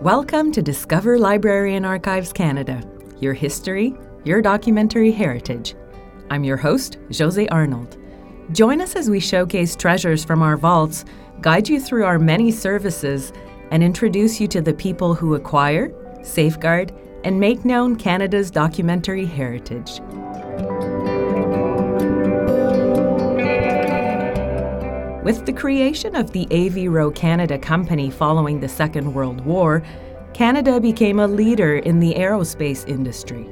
Welcome to Discover Library and Archives Canada, your history, your documentary heritage. I'm your host, Jose Arnold. Join us as we showcase treasures from our vaults, guide you through our many services, and introduce you to the people who acquire, safeguard, and make known Canada's documentary heritage. With the creation of the Avro Canada Company following the Second World War, Canada became a leader in the aerospace industry.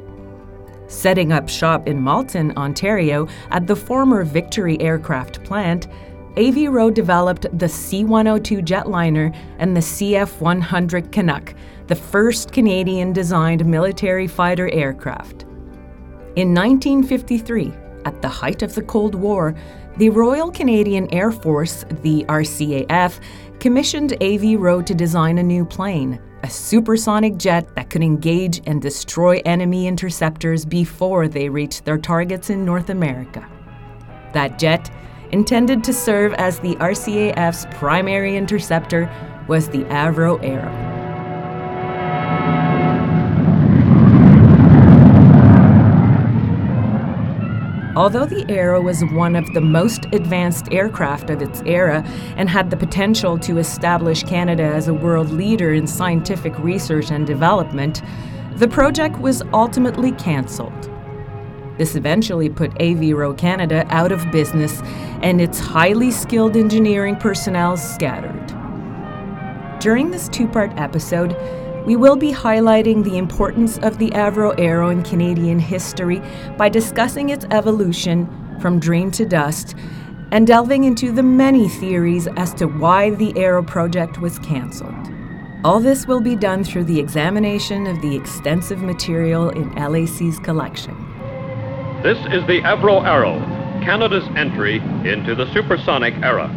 Setting up shop in Malton, Ontario, at the former Victory Aircraft plant, Avro developed the C 102 jetliner and the CF 100 Canuck, the first Canadian designed military fighter aircraft. In 1953, at the height of the Cold War, the Royal Canadian Air Force, the RCAF, commissioned Avro to design a new plane, a supersonic jet that could engage and destroy enemy interceptors before they reached their targets in North America. That jet, intended to serve as the RCAF's primary interceptor, was the Avro Arrow. Although the Arrow was one of the most advanced aircraft of its era and had the potential to establish Canada as a world leader in scientific research and development, the project was ultimately cancelled. This eventually put Avro Canada out of business and its highly skilled engineering personnel scattered. During this two part episode, we will be highlighting the importance of the Avro Arrow in Canadian history by discussing its evolution from dream to dust and delving into the many theories as to why the Arrow project was cancelled. All this will be done through the examination of the extensive material in LAC's collection. This is the Avro Arrow, Canada's entry into the supersonic era.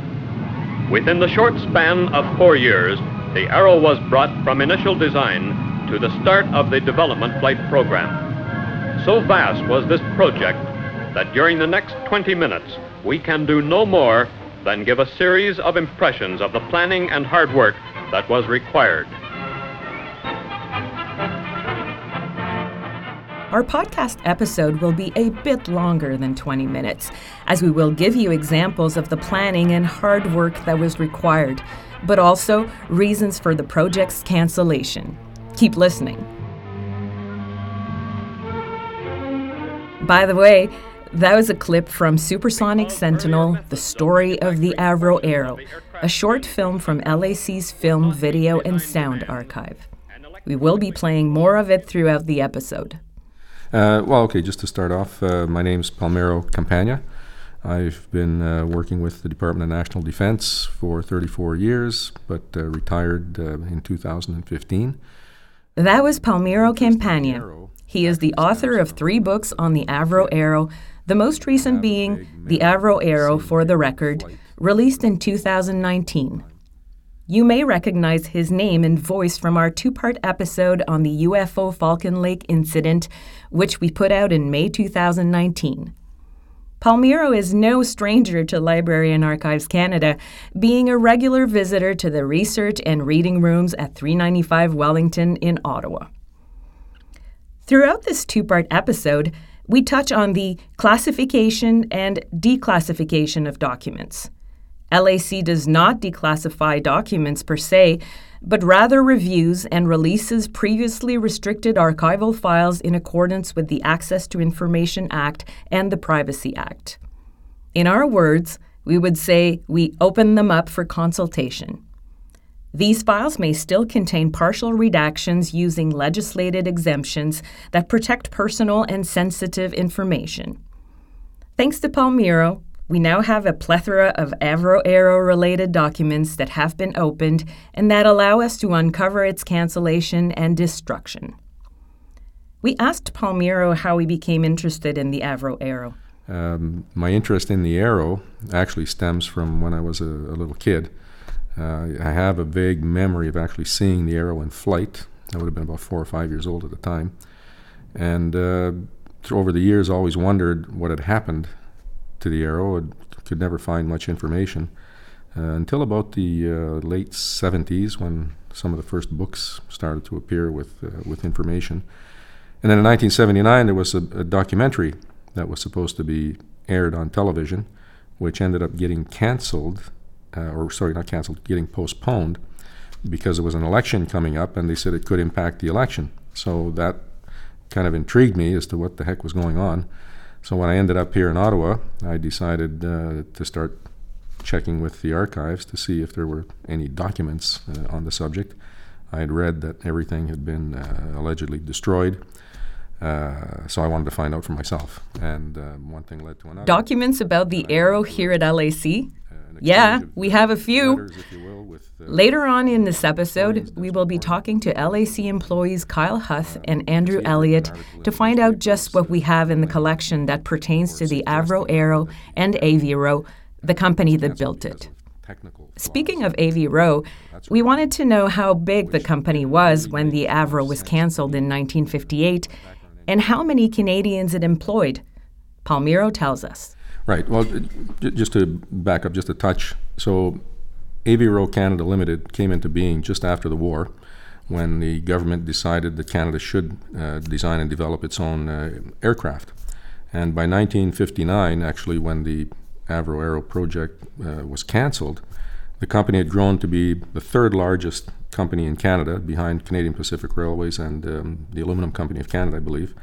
Within the short span of four years, the Arrow was brought from initial design to the start of the development flight program. So vast was this project that during the next 20 minutes, we can do no more than give a series of impressions of the planning and hard work that was required. Our podcast episode will be a bit longer than 20 minutes, as we will give you examples of the planning and hard work that was required but also reasons for the project's cancellation. Keep listening. By the way, that was a clip from Supersonic Sentinel, The Story of the Avro Arrow, a short film from LAC's Film, Video, and Sound Archive. We will be playing more of it throughout the episode. Uh, well, okay, just to start off, uh, my is Palmiro Campagna. I've been uh, working with the Department of National Defense for 34 years, but uh, retired uh, in 2015. That was Palmiro Campagna. He is the author of three books on the Avro Arrow, the most recent being The Avro Arrow for the Record, released in 2019. You may recognize his name and voice from our two part episode on the UFO Falcon Lake incident, which we put out in May 2019. Palmiro is no stranger to Library and Archives Canada, being a regular visitor to the research and reading rooms at 395 Wellington in Ottawa. Throughout this two part episode, we touch on the classification and declassification of documents. LAC does not declassify documents per se, but rather reviews and releases previously restricted archival files in accordance with the Access to Information Act and the Privacy Act. In our words, we would say we open them up for consultation. These files may still contain partial redactions using legislated exemptions that protect personal and sensitive information. Thanks to Palmiro, we now have a plethora of Avro Arrow related documents that have been opened and that allow us to uncover its cancellation and destruction. We asked Palmiro how he became interested in the Avro Arrow. Um, my interest in the Arrow actually stems from when I was a, a little kid. Uh, I have a vague memory of actually seeing the Arrow in flight. I would have been about four or five years old at the time. And uh, over the years, always wondered what had happened to the Arrow. and could never find much information. uh, until about the uh, late 70s when some of the first books started to appear with, uh, with information. And then in 1979, there was a, a, documentary that was supposed to be aired on television, which ended up getting canceled, uh, or sorry, not canceled, getting postponed because there was an election coming up and they said it could impact the election. So that kind of intrigued me as to what the heck was going on. So when I ended up here in Ottawa, I decided uh, to start checking with the archives to see if there were any documents uh, on the subject. I had read that everything had been uh, allegedly destroyed. Uh, so I wanted to find out for myself, and uh, one thing led to another. Documents about the Arrow here at LAC? Yeah, we have a few. Letters, will, with, uh, Later on in this episode, we will be talking to LAC employees Kyle Huth and Andrew Elliott to find out just what we have in the collection that pertains to the Avro Arrow and Avro the company that built it. Speaking of Avro, we wanted to know how big the company was when the Avro was canceled in 1958 and how many Canadians it employed. Palmiro tells us. Right. Well, just to back up just a touch. So, Avro Canada Limited came into being just after the war when the government decided that Canada should uh, design and develop its own uh, aircraft. And by 1959, actually, when the Avro Arrow project uh, was canceled, the company had grown to be the third largest company in Canada, behind Canadian Pacific Railways and um, the Aluminum Company of Canada, I believe.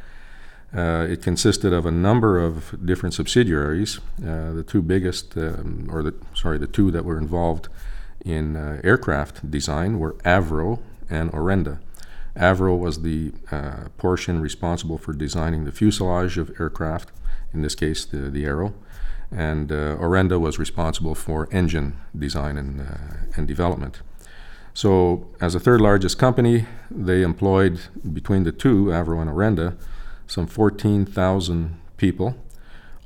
Uh, it consisted of a number of different subsidiaries. Uh, the two biggest, um, or the sorry, the two that were involved in uh, aircraft design were Avro and Orenda. Avro was the uh, portion responsible for designing the fuselage of aircraft, in this case the, the Arrow, and uh, Orenda was responsible for engine design and, uh, and development. So, as the third largest company, they employed between the two, Avro and Orenda, some 14,000 people,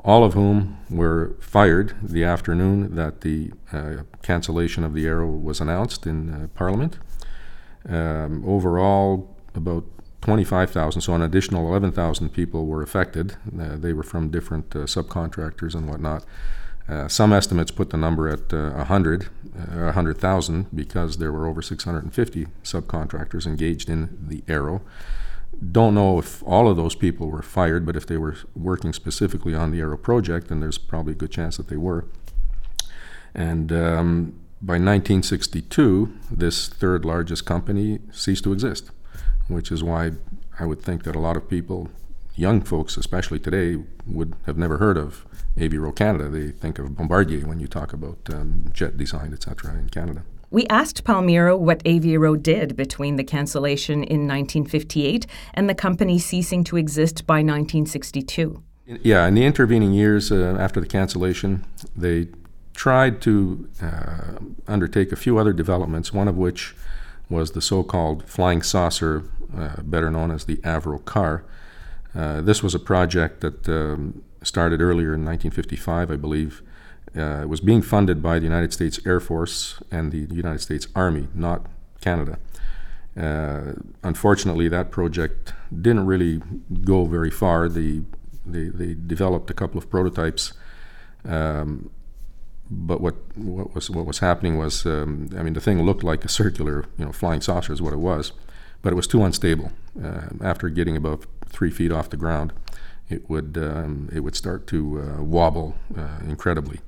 all of whom were fired the afternoon that the uh, cancellation of the Arrow was announced in uh, Parliament. Um, overall, about 25,000, so an additional 11,000 people were affected. Uh, they were from different uh, subcontractors and whatnot. Uh, some estimates put the number at uh, 100, 100,000 uh, because there were over 650 subcontractors engaged in the Arrow. Don't know if all of those people were fired, but if they were working specifically on the Arrow project, then there's probably a good chance that they were. And um, by 1962, this third largest company ceased to exist which is why I would think that a lot of people, young folks especially today, would have never heard of Avro Canada. They think of Bombardier when you talk about um, jet design, etc., in Canada. We asked Palmiro what Avro did between the cancellation in 1958 and the company ceasing to exist by 1962. Yeah, in the intervening years uh, after the cancellation, they tried to uh, undertake a few other developments, one of which was the so called flying saucer, uh, better known as the Avrocar. Uh, this was a project that um, started earlier in 1955, I believe. Uh, it was being funded by the United States Air Force and the United States Army, not Canada. Uh, unfortunately, that project didn't really go very far. The, they, they developed a couple of prototypes um, but what what was what was happening was, um, I mean, the thing looked like a circular, you know, flying saucer is what it was, but it was too unstable. Uh, after getting about three feet off the ground, it would um, it would start to uh, wobble uh, incredibly.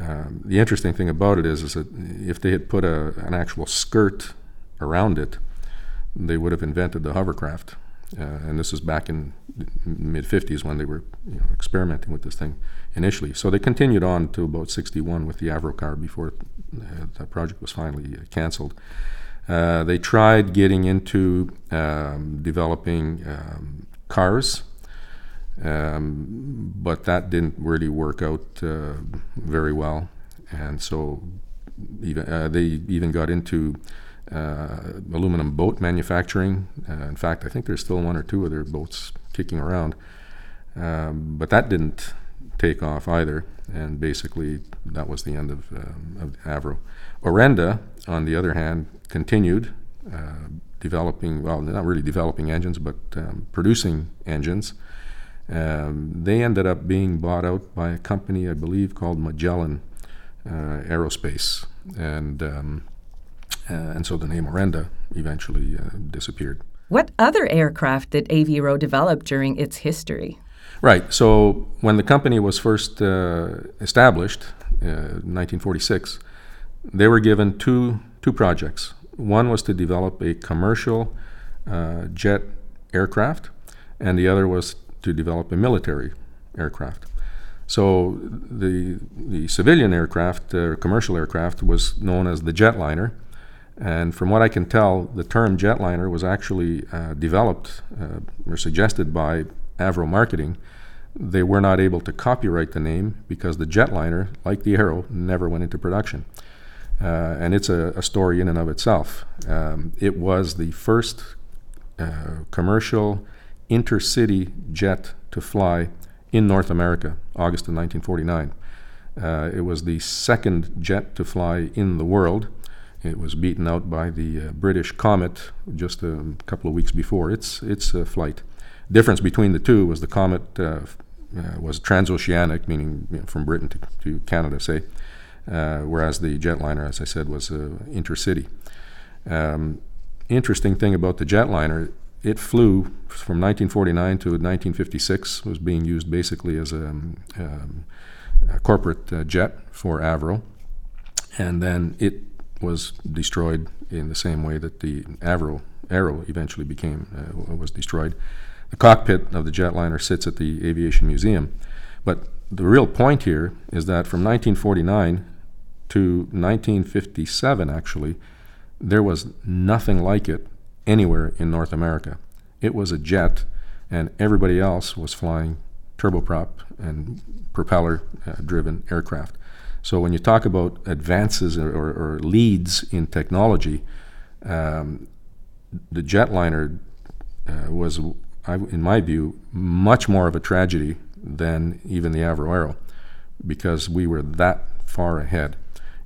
Um, the interesting thing about it is, is that if they had put a, an actual skirt around it, they would have invented the hovercraft. Uh, and this was back in mid 50s when they were you know, experimenting with this thing initially. So they continued on to about 61 with the Avrocar before the project was finally uh, canceled. Uh, they tried getting into um, developing um, cars, um, but that didn't really work out uh, very well. And so even, uh, they even got into aluminum boat manufacturing. Uh, in fact, I think there's still one or two of their boats kicking around. Um, but that didn't take off either, and basically that was the end of, um, of Avro. Orenda, on the other hand, continued uh, developing, well, not really developing engines, but um, producing engines. Um, they ended up being bought out by a company, I believe, called Magellan uh, Aerospace, and um, uh, and so the name Orenda eventually uh, disappeared. What other aircraft did Avro develop during its history? Right. So when the company was first uh, established, uh, 1946, they were given two two projects. One was to develop a commercial uh, jet aircraft, and the other was to develop a military aircraft. So the the civilian aircraft, uh, commercial aircraft, was known as the jetliner. And from what I can tell, the term jetliner was actually uh, developed uh, or suggested by Avro Marketing. They were not able to copyright the name because the jetliner, like the Arrow, never went into production. Uh, and it's a, a, story in and of itself. Um, it was the first uh, commercial intercity jet to fly in North America, August of 1949. Uh, it was the second jet to fly in the world. It was beaten out by the uh, British Comet just a couple of weeks before its its uh, flight. Difference between the two was the Comet uh, uh, was transoceanic, meaning you know, from Britain to, to Canada, say, uh, whereas the jetliner, as I said, was intercity. Um, interesting thing about the jetliner, it flew from 1949 to 1956, was being used basically as a, um, a corporate jet for Avro. And then it was destroyed in the same way that the Avro Arrow eventually became uh, was destroyed. The cockpit of the jetliner sits at the Aviation Museum. But the real point here is that from 1949 to 1957, actually, there was nothing like it anywhere in North America. It was a jet, and everybody else was flying turboprop and propeller uh, driven aircraft. So when you talk about advances or, or, or leads in technology, um, the jetliner uh, was, I, in my view, much more of a tragedy than even the Avro Arrow, because we were that far ahead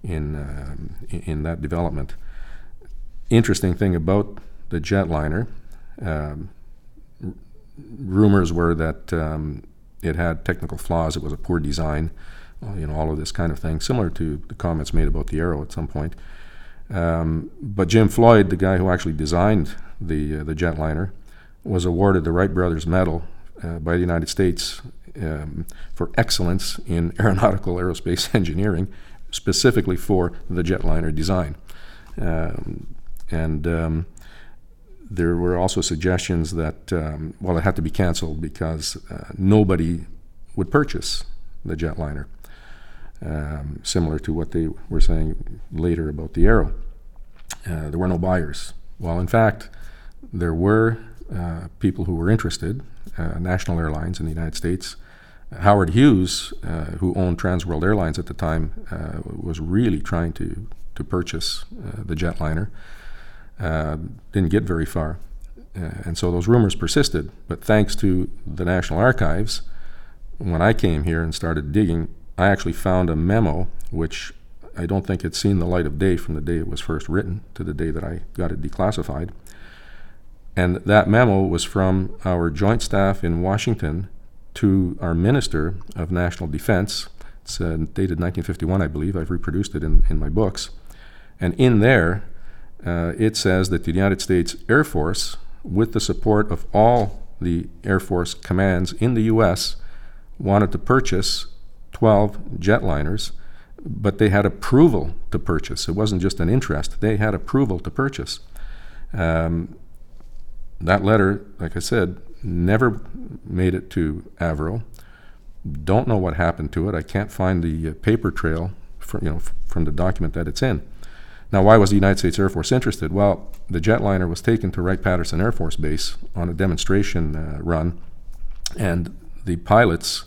in um, in that development. Interesting thing about the jetliner, um, rumors were that um, it had technical flaws. It was a poor design you know, all of this kind of thing, similar to the comments made about the Arrow at some point. Um, but Jim Floyd, the guy who actually designed the uh, the jetliner, was awarded the Wright Brothers Medal uh, by the United States um, for excellence in aeronautical aerospace engineering, specifically for the jetliner design. Um, and um, there were also suggestions that um, well, it had to be canceled because uh, nobody would purchase the jetliner um, similar to what they were saying later about the Arrow. Uh, there were no buyers. Well, in fact, there were uh, people who were interested, uh, national airlines in the United States. Howard Hughes, uh, who owned Trans World Airlines at the time, uh, was really trying to, to purchase uh, the jetliner. didn't get very far. and so those rumors persisted. But thanks to the National Archives, when I came here and started digging, I actually found a memo which I don't think had seen the light of day from the day it was first written to the day that I got it declassified. And that memo was from our joint staff in Washington to our Minister of National Defense. It's uh, dated 1951, I believe. I've reproduced it in, in my books. And in there, uh, it says that the United States Air Force, with the support of all the Air Force commands in the U.S., wanted to purchase 12 jetliners, but they had approval to purchase. It wasn't just an interest, they had approval to purchase. Um, that letter, like I said, never made it to Avro. Don't know what happened to it. I can't find the uh, paper trail for, you know, from the document that it's in. Now, why was the United States Air Force interested? Well, the jetliner was taken to Wright-Patterson Air Force Base on a demonstration uh, run, and the pilots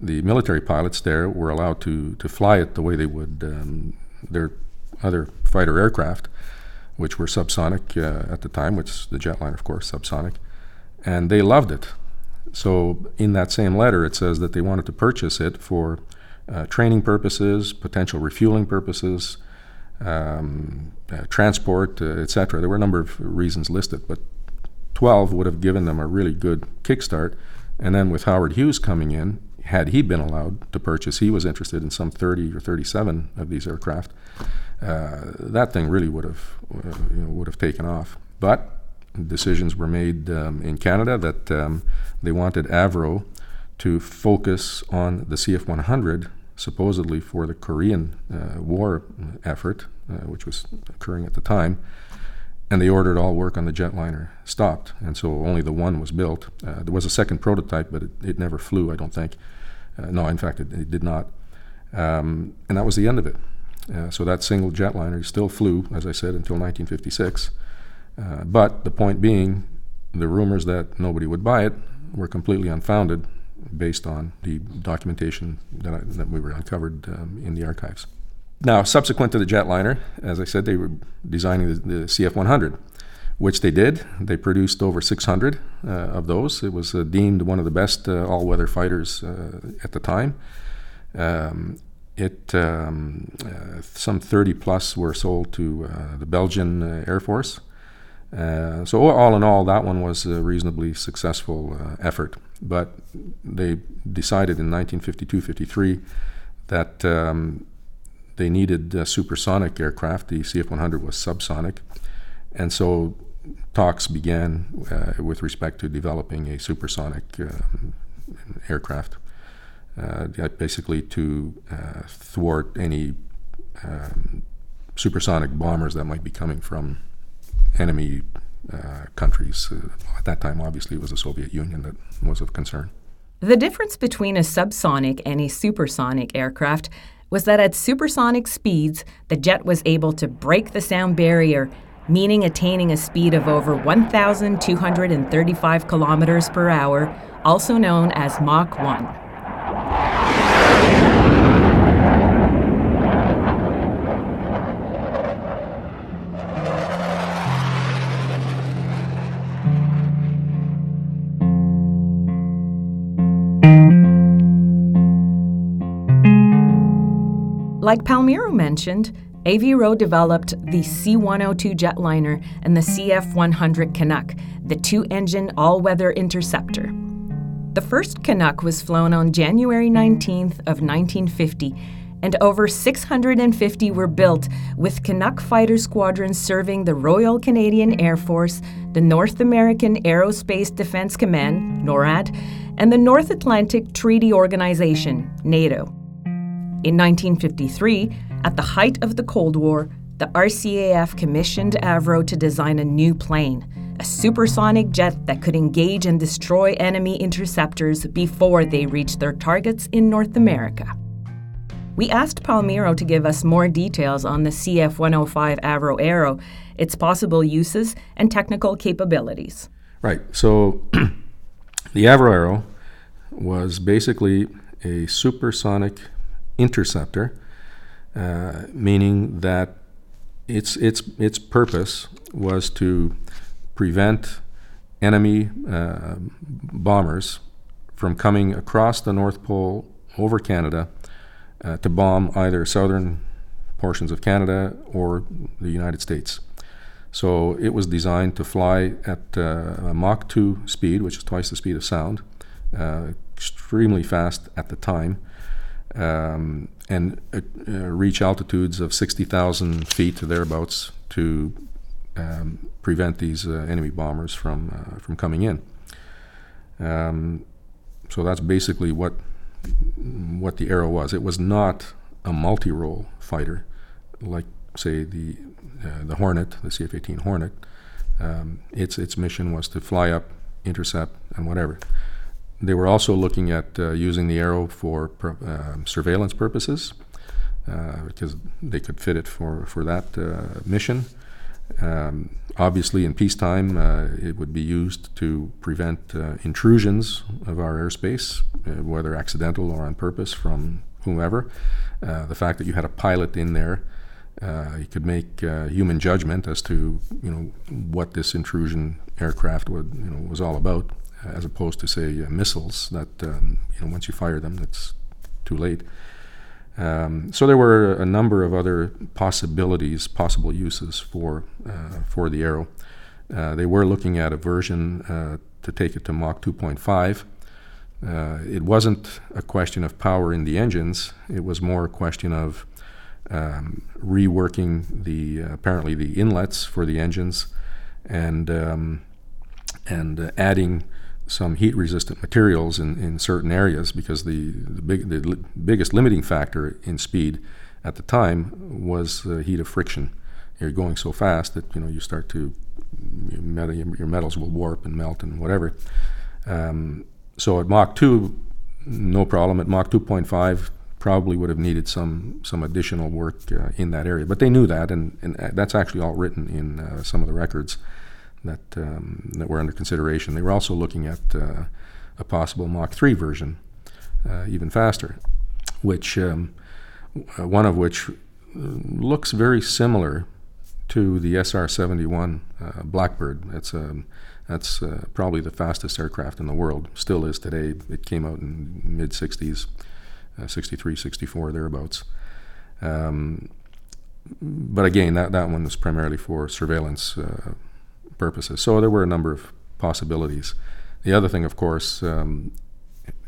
the military pilots there were allowed to, to fly it the way they would um, their other fighter aircraft, which were subsonic uh, at the time, which the jetliner, of course, subsonic, and they loved it. So in that same letter, it says that they wanted to purchase it for uh, training purposes, potential refueling purposes, um, uh, transport, uh, etc. There were a number of reasons listed, but 12 would have given them a really good kickstart. And then with Howard Hughes coming in, had he been allowed to purchase, he was interested in some 30 or 37 of these aircraft. Uh, that thing really would have uh, you know, would have taken off. But decisions were made um, in Canada that um, they wanted Avro to focus on the CF-100, supposedly for the Korean uh, War effort, uh, which was occurring at the time and they ordered all work on the jetliner stopped, and so only the one was built. Uh, there was a second prototype, but it, it never flew, I don't think. Uh, no, in fact, it, it did not. Um, and that was the end of it. Uh, so that single jetliner still flew, as I said, until 1956. Uh, but the point being, the rumors that nobody would buy it were completely unfounded based on the documentation that, I, that we were uncovered um, in the archives. Now, subsequent to the jetliner, as I said, they were designing the, the CF-100, which they did. They produced over 600 uh, of those. It was uh, deemed one of the best uh, all-weather fighters uh, at the time. Um, it um, uh, some 30 plus were sold to uh, the Belgian Air Force. so all in all, that one was a reasonably successful effort. But they decided in 1952-53 that um, they needed supersonic aircraft. The CF 100 was subsonic. And so talks began uh, with respect to developing a supersonic um, aircraft, uh, basically to uh, thwart any um, supersonic bombers that might be coming from enemy uh, countries. At that time, obviously, it was the Soviet Union that was of concern. The difference between a subsonic and a supersonic aircraft was that at supersonic speeds, the jet was able to break the sound barrier, meaning attaining a speed of over 1,235 kilometers per hour, also known as Mach 1. Like Palmiro mentioned, Avro developed the C 102 jetliner and the CF 100 Canuck, the two engine all weather interceptor. The first Canuck was flown on January 19th of 1950, and over 650 were built, with Canuck fighter squadrons serving the Royal Canadian Air Force, the North American Aerospace Defense Command, NORAD, and the North Atlantic Treaty Organization, NATO. In 1953, at the height of the Cold War, the RCAF commissioned Avro to design a new plane, a supersonic jet that could engage and destroy enemy interceptors before they reached their targets in North America. We asked Palmiro to give us more details on the CF 105 Avro Arrow, its possible uses, and technical capabilities. Right. So the Avro Arrow was basically a supersonic interceptor, uh, meaning that its its its purpose was to prevent enemy uh, bombers from coming across the North Pole over Canada uh, to bomb either southern portions of Canada or the United States. So it was designed to fly at uh, a Mach 2 speed, which is twice the speed of sound, uh, extremely fast at the time, um, and uh, uh, reach altitudes of 60,000 feet to thereabouts to um, prevent these uh, enemy bombers from uh, from coming in. Um, so that's basically what what the Arrow was. It was not a multi-role fighter like, say, the uh, the Hornet, the CF-18 Hornet. Um, its its mission was to fly up, intercept, and whatever. They were also looking at uh, using the arrow for uh, surveillance purposes uh, because they could fit it for, for that uh, mission. Um, obviously, in peacetime, uh, it would be used to prevent uh, intrusions of our airspace, whether accidental or on purpose, from whomever. the fact that you had a pilot in there uh, you could make uh, human judgment as to you know what this intrusion aircraft would you know was all about as opposed to say uh, missiles that um, you know once you fire them, it's too late. Um, so there were a number of other possibilities, possible uses for uh, for the arrow. Uh, they were looking at a version uh, to take it to Mach 2.5, Uh, it wasn't a question of power in the engines. It was more a question of um, reworking the uh, apparently the inlets for the engines and um, and adding some heat resistant materials in, in certain areas because the the, big, the li- biggest limiting factor in speed at the time was the heat of friction. You're going so fast that you know you start to your, metal, your metals will warp and melt and whatever. Um, so at Mach 2, no problem. At Mach 2.5, probably would have needed some some additional work uh, in that area. But they knew that, and, and that's actually all written in uh, some of the records that um, that were under consideration. They were also looking at uh, a possible Mach 3 version, uh, even faster, which um, one of which looks very similar to the SR-71 uh, Blackbird. That's um, that's uh, probably the fastest aircraft in the world. Still is today. It came out in mid 60s, uh, 63, 64, thereabouts. Um, but again, that, that one was primarily for surveillance uh, purposes. So there were a number of possibilities. The other thing, of course, um,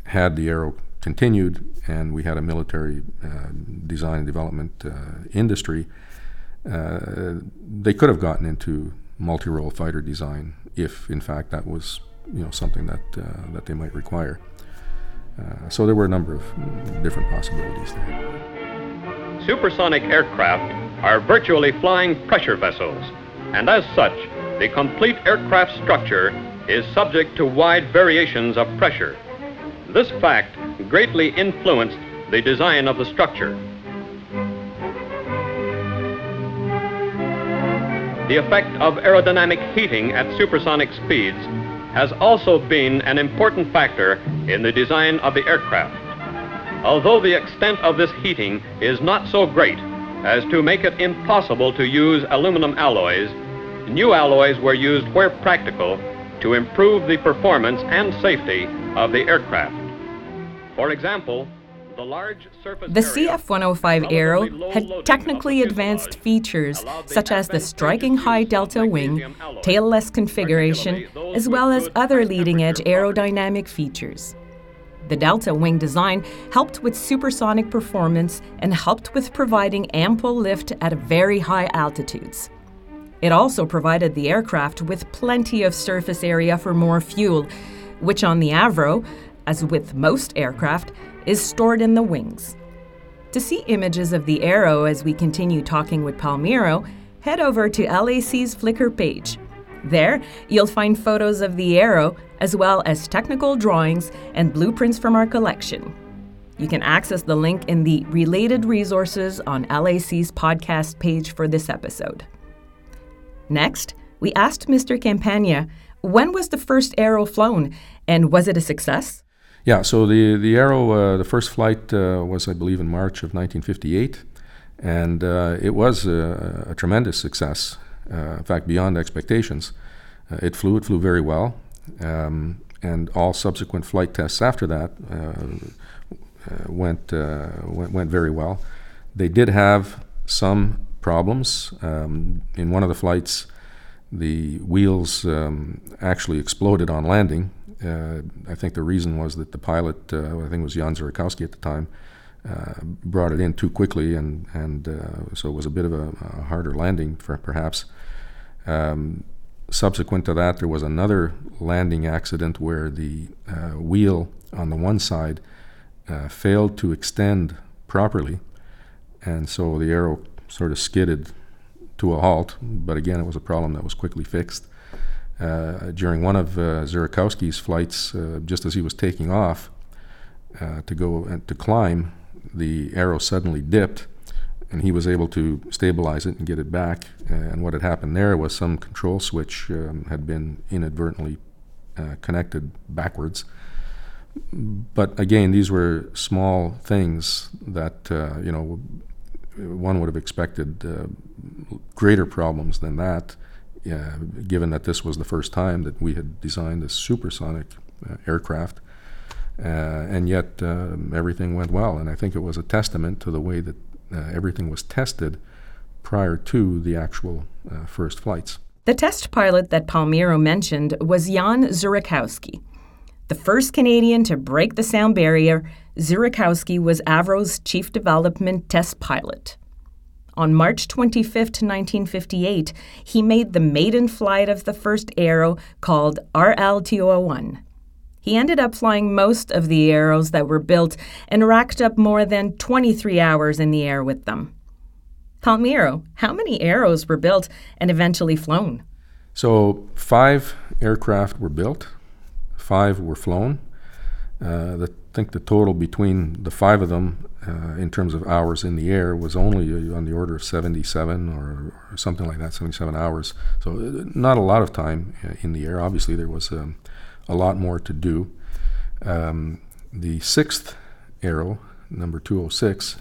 had the Arrow continued and we had a military uh, design and development uh, industry, uh, they could have gotten into multi-role fighter design if, in fact, that was you know something that uh, that they might require. Uh, so there were a number of different possibilities there. Supersonic aircraft are virtually flying pressure vessels, and as such, the complete aircraft structure is subject to wide variations of pressure. This fact greatly influenced the design of the structure. The effect of aerodynamic heating at supersonic speeds has also been an important factor in the design of the aircraft. Although the extent of this heating is not so great as to make it impossible to use aluminum alloys, new alloys were used where practical to improve the performance and safety of the aircraft. For example, the large surface The CF-105 Arrow had technically advanced features such as the striking high delta wing, tailless configuration, as well as other leading-edge aerodynamic features. The delta wing design helped with supersonic performance and helped with providing ample lift at very high altitudes. It also provided the aircraft with plenty of surface area for more fuel, which on the Avro, as with most aircraft, is stored in the wings. To see images of the Arrow as we continue talking with Palmiro, head over to LAC's Flickr page. There, you'll find photos of the Arrow as well as technical drawings and blueprints from our collection. You can access the link in the related resources on LAC's podcast page for this episode. Next, we asked Mr. Campagna when was the first Arrow flown and was it a success? Yeah, so the the Arrow, uh, the first flight uh, was, I believe, in March of 1958, and uh, it was a, a tremendous success. Uh, in fact, beyond expectations. Uh, it flew. It flew very well, um, and all subsequent flight tests after that uh, went, went went very well. They did have some problems um, in one of the flights. The wheels um, actually exploded on landing, uh, I think the reason was that the pilot, uh, I think it was Jan Zurakowski at the time, uh, brought it in too quickly, and and uh, so it was a bit of a, a harder landing, for perhaps. Um, subsequent to that, there was another landing accident where the uh, wheel on the one side uh, failed to extend properly, and so the Arrow sort of skidded to a halt. But again, it was a problem that was quickly fixed. Uh, during one of uh, Zurakowski's flights, uh, just as he was taking off to go to climb, the arrow suddenly dipped, and he was able to stabilize it and get it back. And what had happened there was some control switch um, had been inadvertently uh, connected backwards. But again, these were small things that uh, you know one would have expected uh, greater problems than that uh, given that this was the first time that we had designed a supersonic uh, aircraft. Uh, and yet um, everything went well. And I think it was a testament to the way that everything was tested prior to the actual uh, first flights. The test pilot that Palmiro mentioned was Jan Zurakowski. The first Canadian to break the sound barrier, Zurakowski was Avro's chief development test pilot. On March 25, 1958, he made the maiden flight of the first Arrow called RL-201. He ended up flying most of the Arrows that were built and racked up more than 23 hours in the air with them. Palmiro, how many Arrows were built and eventually flown? So, five aircraft were built, five were flown. Uh, I think the total between the five of them, uh, in terms of hours in the air, was only uh, on the order of 77 or, or, something like that, 77 hours. So, uh, not a lot of time uh, in the air. Obviously, there was um, a lot more to do. Um, the sixth arrow, number 206,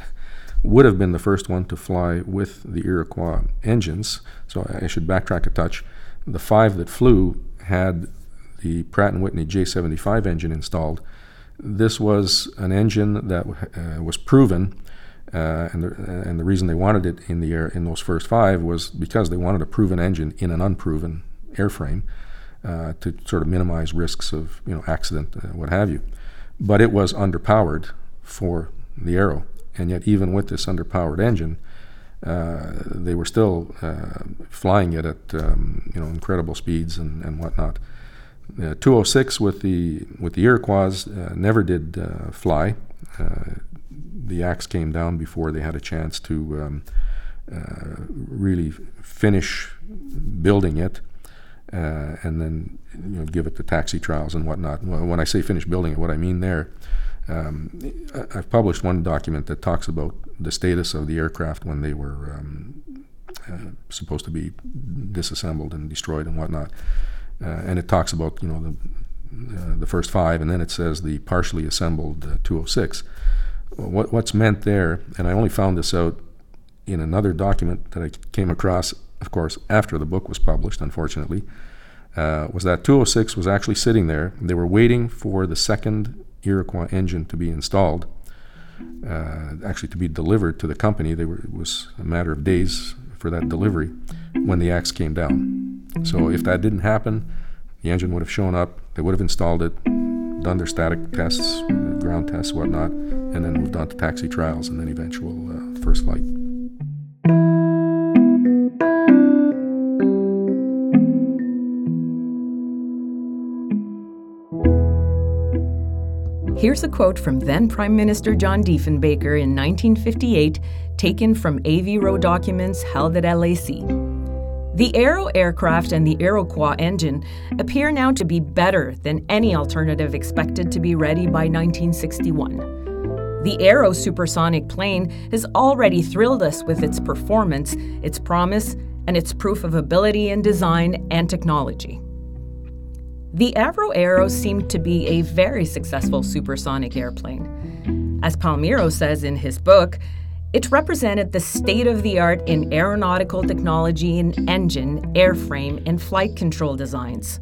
would have been the first one to fly with the Iroquois engines. So I should backtrack a touch. The five that flew had the Pratt & Whitney J75 engine installed. This was an engine that uh, was proven, uh, and, the, and the reason they wanted it in the air in those first five was because they wanted a proven engine in an unproven airframe uh, to sort of minimize risks of you know accident, uh, what have you. But it was underpowered for the Arrow, and yet even with this underpowered engine, uh, they were still uh, flying it at um, you know incredible speeds and, and whatnot. Uh, 206 with the with the Iroquois uh, never did fly. The axe came down before they had a chance to um, really finish building it. And then you know, give it the taxi trials and whatnot. When I say finish building it, what I mean there um, I've published one document that talks about the status of the aircraft when they were um, uh, supposed to be disassembled and destroyed and whatnot, uh, and it talks about you know the uh, the first five, and then it says the partially assembled uh, 206. What, what's meant there, and I only found this out in another document that I came across, of course, after the book was published, unfortunately, uh, was that 206 was actually sitting there. They were waiting for the second Iroquois engine to be installed, uh, actually to be delivered to the company. Were, it was a matter of days for that delivery when the axe came down. So if that didn't happen, the engine would have shown up, they would have installed it, done their static tests, ground tests, whatnot, and then moved on to taxi trials and then eventual uh, first flight. Here's a quote from then Prime Minister John Diefenbaker in 1958, taken from AVRO documents held at LAC. The Arrow aircraft and the Iroquois engine appear now to be better than any alternative expected to be ready by 1961. The Arrow supersonic plane has already thrilled us with its performance, its promise, and its proof of ability in design and technology. The Avro Arrow seemed to be a very successful supersonic airplane. As Palmiro says in his book, it represented the state of the art in aeronautical technology in engine, airframe, and flight control designs.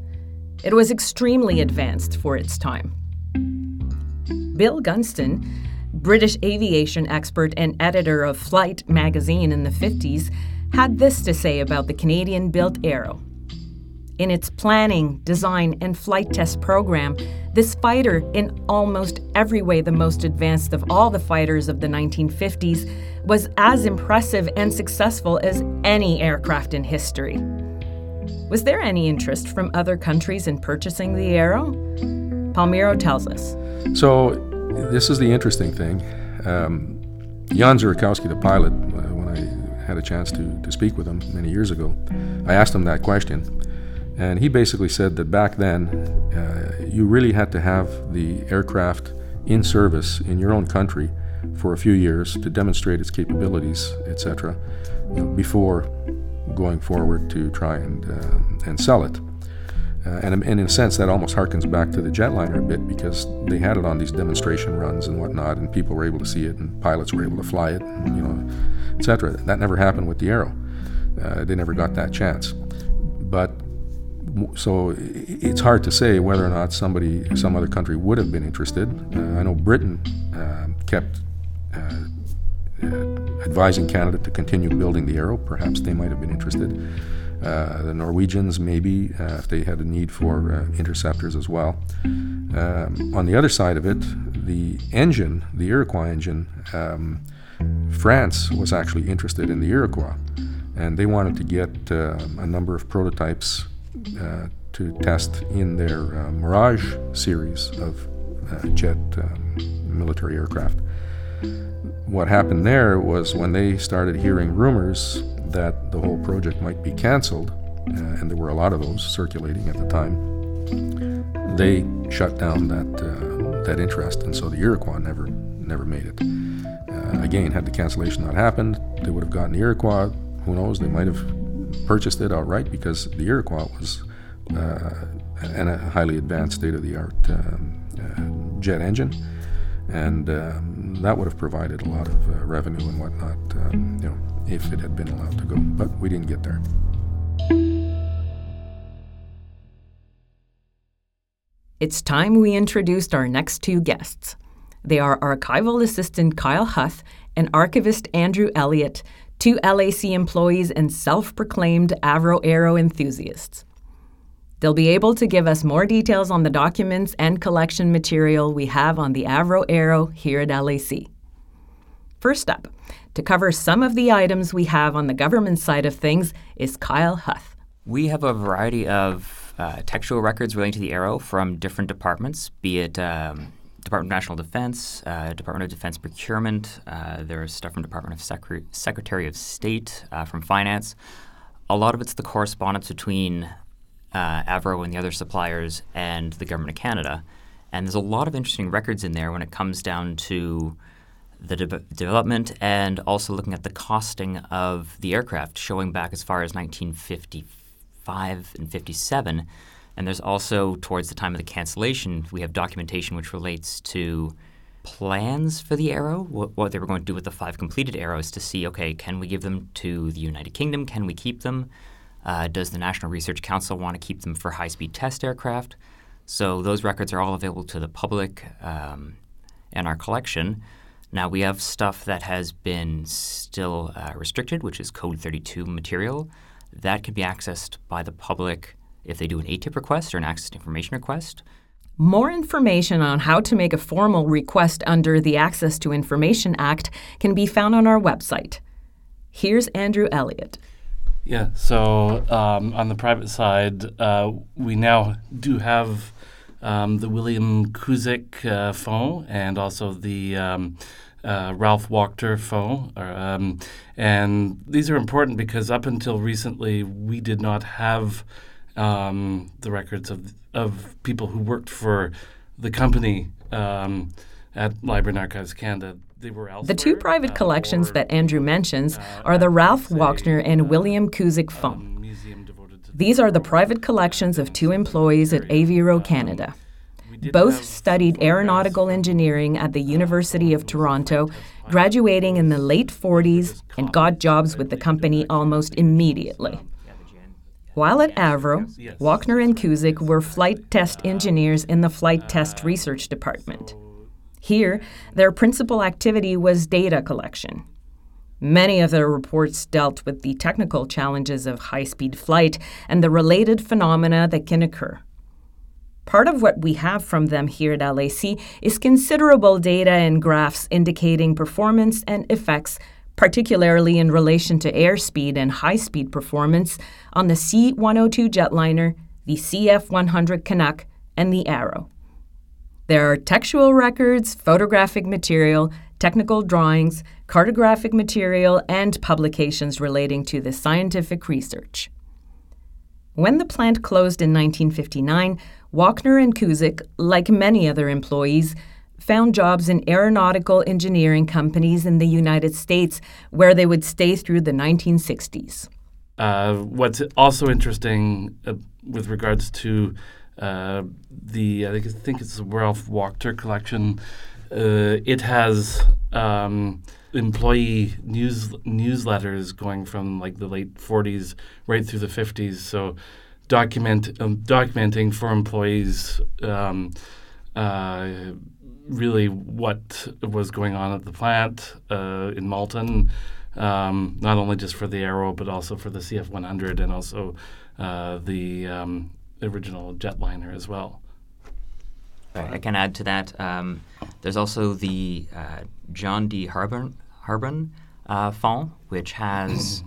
It was extremely advanced for its time. Bill Gunston, British aviation expert and editor of Flight magazine in the 50s, had this to say about the Canadian built Arrow. In its planning, design, and flight test program, this fighter, in almost every way the most advanced of all the fighters of the 1950s, was as impressive and successful as any aircraft in history. Was there any interest from other countries in purchasing the Arrow? Palmiro tells us. So, this is the interesting thing. Um, Jan Zurakowski, the pilot, uh, when I had a chance to, to speak with him many years ago, I asked him that question. And he basically said that back then, uh, you really had to have the aircraft in service in your own country for a few years to demonstrate its capabilities, etc., you know, before going forward to try and, uh, and sell it. Uh, and, and, in a sense, that almost harkens back to the jetliner a bit because they had it on these demonstration runs and whatnot, and people were able to see it, and pilots were able to fly it, and, you know, etc. That never happened with the Arrow. Uh, they never got that chance. But so it's hard to say whether or not somebody, some other country would have been interested. Uh, I know Britain uh, kept uh, advising Canada to continue building the Arrow. Perhaps they might have been interested. Uh, the Norwegians, maybe, uh, if they had a need for uh, interceptors as well. Um, on the other side of it, the engine, the Iroquois engine, um, France was actually interested in the Iroquois, and they wanted to get uh, a number of prototypes to test in their uh, Mirage series of jet um, military aircraft. What happened there was when they started hearing rumors that the whole project might be canceled, uh, and there were a lot of those circulating at the time, they shut down that uh, that interest, and so the Iroquois never never made it. Uh, again, had the cancellation not happened, they would have gotten the Iroquois. Who knows? They might have purchased it outright because the Iroquois was uh, a highly advanced state-of-the-art um, uh, jet engine, and um, that would have provided a lot of uh, revenue and whatnot. Um, you know, if it had been allowed to go, but we didn't get there. It's time we introduced our next two guests. They are archival assistant Kyle Huth and archivist Andrew Elliott, two LAC employees and self proclaimed Avro Arrow enthusiasts. They'll be able to give us more details on the documents and collection material we have on the Avro Arrow here at LAC. First up, to cover some of the items we have on the government side of things is Kyle Huth. We have a variety of uh, textual records relating to the Arrow from different departments, be it um, Department of National Defense, uh, Department of Defense Procurement. Uh, there's stuff from Department of Secre- Secretary of State, uh, from Finance. A lot of it's the correspondence between uh, Avro and the other suppliers and the Government of Canada. And there's a lot of interesting records in there when it comes down to the de- development and also looking at the costing of the aircraft, showing back as far as 1955 and 57. And there's also, towards the time of the cancellation, we have documentation which relates to plans for the Arrow, what, what, they were going to do with the five completed Arrows to see, okay, can we give them to the United Kingdom? Can we keep them? Uh, does the National Research Council want to keep them for high speed test aircraft? So those records are all available to the public um, in our collection. Now we have stuff that has been still uh, restricted, which is Code 32 material. That can be accessed by the public if they do an ATIP request or an access to information request. More information on how to make a formal request under the Access to Information Act can be found on our website. Here's Andrew Elliott. Yeah, so um, on the private side, uh, we now do have um, the William Kuzyk uh, fonds and also the um, uh, Ralph Wachter fonds. Um, and these are important because up until recently, we did not have um, the records of, of people who worked for the company um, at Library and Archives Canada. The two private uh, collections that Andrew mentions uh, are the Ralph Wachter and uh, William Kuzyk fonds. These are the private collections of two employees at Avro Canada. Both studied aeronautical engineering at the University of Toronto, graduating in the late 40s and got jobs with the company almost immediately. While at Avro, Wachter and Kuzyk were flight test engineers in the Flight Test Research Department. Here, their principal activity was data collection. Many of their reports dealt with the technical challenges of high speed flight and the related phenomena that can occur. Part of what we have from them here at LAC is considerable data and graphs indicating performance and effects, particularly in relation to airspeed and high speed performance on the C 102 jetliner, the CF 100 Canuck, and the Arrow. There are textual records, photographic material, technical drawings, cartographic material, and publications relating to the scientific research. When the plant closed in 1959, Wachter and Kuzyk, like many other employees, found jobs in aeronautical engineering companies in the United States where they would stay through the 1960s. Uh, what's also interesting uh, with regards to uh, the, I think, it's the Ralph Wachter collection, uh, it has um, employee news newsletters going from like the late 40s right through the 50s. So document um, documenting for employees um, uh, really what was going on at the plant uh, in Malton. um, not only just for the Arrow, but also for the CF 100 and also uh, the um, original jetliner as well. Right, I can add to that. Um, there's also the uh, John D. Harbron, Harbron uh, Fonds, which has.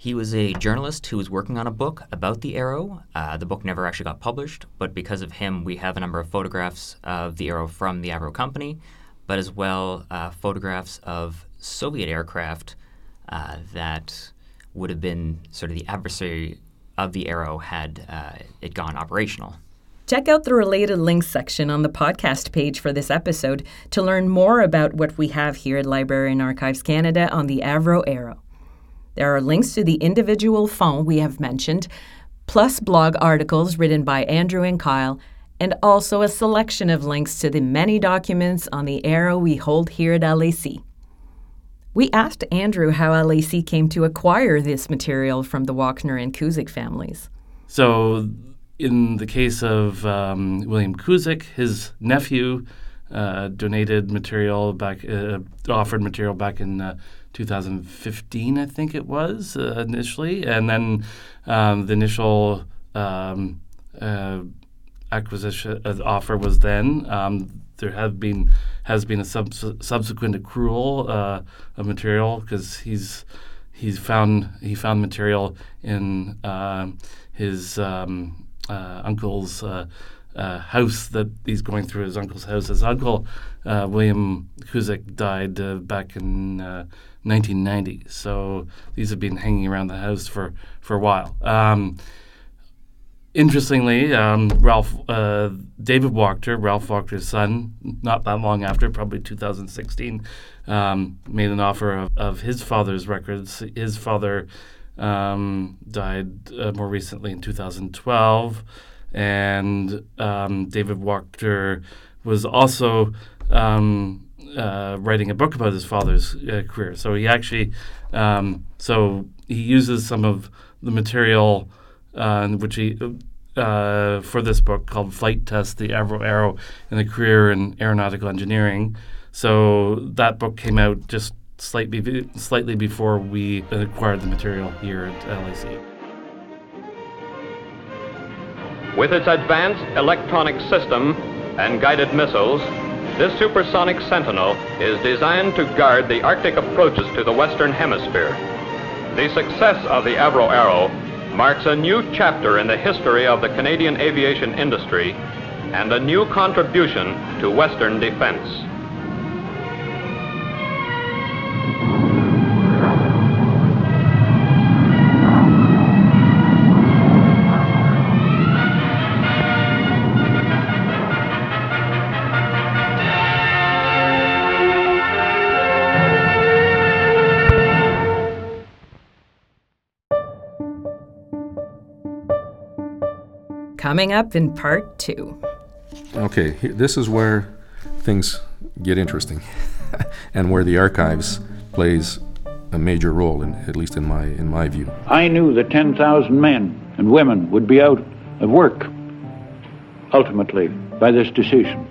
He was a journalist who was working on a book about the Arrow. Uh, the book never actually got published, but because of him, we have a number of photographs of the Arrow from the Avro Company, but as well uh, photographs of Soviet aircraft uh, that would have been sort of the adversary of the Arrow had uh, it gone operational. Check out the related links section on the podcast page for this episode to learn more about what we have here at Library and Archives Canada on the Avro Arrow. There are links to the individual fonds we have mentioned, plus blog articles written by Andrew and Kyle, and also a selection of links to the many documents on the Arrow we hold here at LAC. We asked Andrew how LAC came to acquire this material from the Wachter and Kuzyk families. So in the case of um, William Kuzyk, his nephew uh, donated material back, uh, offered material back in uh, 2015, I think it was uh, initially, and then um, the initial um, uh, acquisition uh, offer was then. Um, there have been has been a sub- subsequent accrual of material because he's he's found he found material in his um, uh, uncle's uh, uh, house that he's going through his uncle's house. His uncle, William Kuzyk, died back in 1990. So these have been hanging around the house for, for a while. Um, interestingly, um, Ralph uh, David Wachter, Ralph Wachter's son, not that long after, probably 2016, um, made an offer of, of, his father's records. His father um, died uh, more recently in 2012, and um, David Wachter was also um, uh, writing a book about his father's uh, career. So he actually, um, so he uses some of the material uh, which he. Uh, for this book called Flight Test The Avro Arrow and a Career in Aeronautical Engineering. So that book came out just slightly slightly before we acquired the material here at LAC. With its advanced electronic system and guided missiles, this supersonic Sentinel is designed to guard the Arctic approaches to the Western Hemisphere. The success of the Avro Arrow marks a new chapter in the history of the Canadian aviation industry and a new contribution to Western defense. Coming up in part two. Okay, this is where things get interesting and where the archives plays a major role in at least in my in my view. I knew that 10,000 men and women would be out of work ultimately by this decision.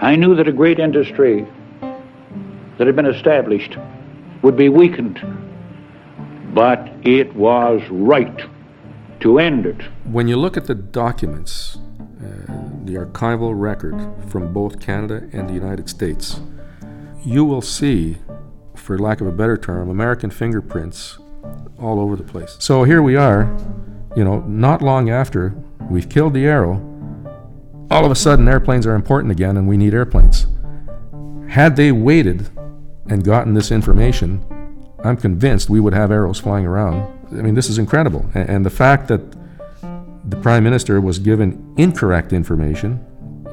I knew that a great industry that had been established would be weakened, but it was right to end it. When you look at the documents, uh, the archival record from both Canada and the United States, you will see, for lack of a better term, American fingerprints all over the place. So here we are, you know, not long after we've killed the arrow, all of a sudden airplanes are important again and we need airplanes. Had they waited and gotten this information, I'm convinced we would have arrows flying around I mean, this is incredible. And, and the fact that the prime minister was given incorrect information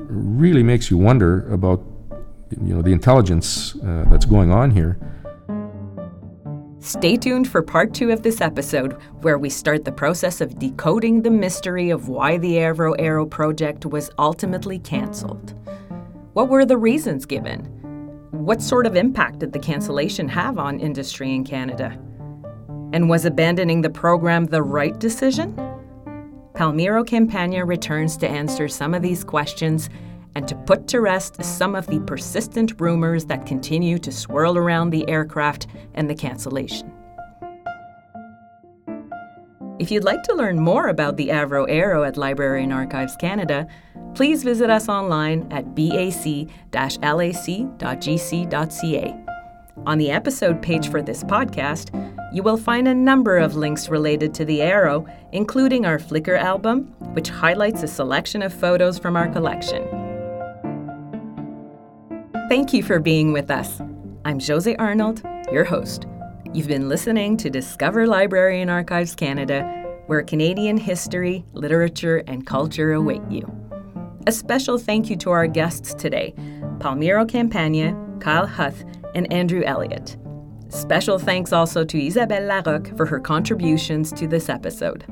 really makes you wonder about you know the intelligence uh, that's going on here. Stay tuned for part two of this episode, where we start the process of decoding the mystery of why the Avro Arrow project was ultimately cancelled. What were the reasons given? What sort of impact did the cancellation have on industry in Canada? And was abandoning the program the right decision? Palmiro Campagna returns to answer some of these questions and to put to rest some of the persistent rumors that continue to swirl around the aircraft and the cancellation. If you'd like to learn more about the Avro Arrow at Library and Archives Canada, please visit us online at bac-lac.gc.ca. On the episode page for this podcast, you will find a number of links related to the Arrow, including our Flickr album, which highlights a selection of photos from our collection. Thank you for being with us. I'm Josée Arnold, your host. You've been listening to Discover Library and Archives Canada, where Canadian history, literature, and culture await you. A special thank you to our guests today Palmiro Campagna, Kyle Huth, and Andrew Elliott. Special thanks also to Isabelle Larocque for her contributions to this episode.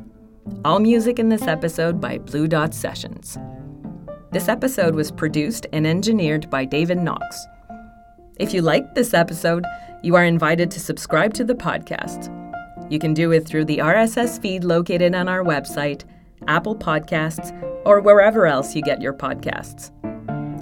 All music in this episode by Blue Dot Sessions. This episode was produced and engineered by David Knox. If you liked this episode, you are invited to subscribe to the podcast. You can do it through the RSS feed located on our website, Apple Podcasts, or wherever else you get your podcasts.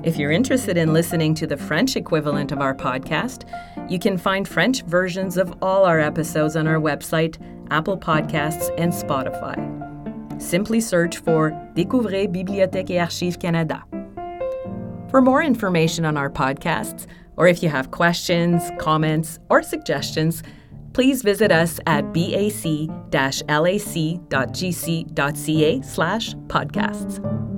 If you're interested in listening to the French equivalent of our podcast, you can find French versions of all our episodes on our website, Apple Podcasts, and Spotify. Simply search for Découvrez Bibliothèque et Archives Canada. For more information on our podcasts, or if you have questions, comments, or suggestions, please visit us at bac-lac.gc.ca slash podcasts.